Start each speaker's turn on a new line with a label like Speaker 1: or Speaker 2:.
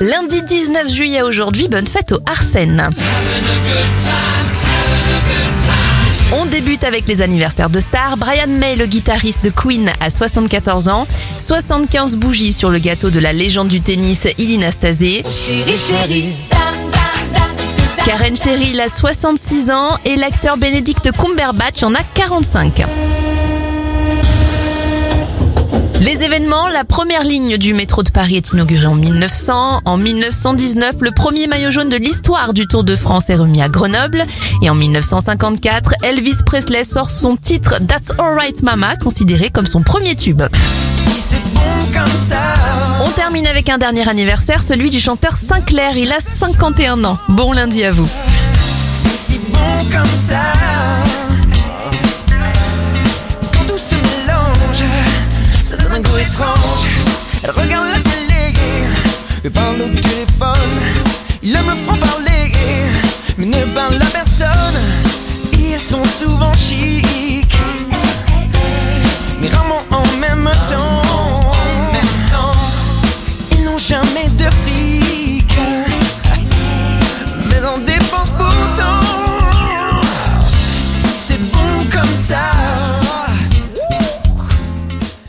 Speaker 1: Lundi 19 juillet aujourd'hui, bonne fête au Arsène. On débute avec les anniversaires de stars. Brian May, le guitariste de Queen, a 74 ans. 75 bougies sur le gâteau de la légende du tennis, Ilina Stasé. Karen Cheryl a 66 ans et l'acteur Benedict Cumberbatch en a 45. Les événements, la première ligne du métro de Paris est inaugurée en 1900. En 1919, le premier maillot jaune de l'histoire du Tour de France est remis à Grenoble. Et en 1954, Elvis Presley sort son titre That's Alright Mama, considéré comme son premier tube. On termine avec un dernier anniversaire, celui du chanteur Sinclair. Il a 51 ans. Bon lundi à vous.
Speaker 2: Si bon comme ça. étrange. Elle regarde la télé, elle parle au téléphone. Il aime le franc-parler, mais ne parle à personne. Ils sont souvent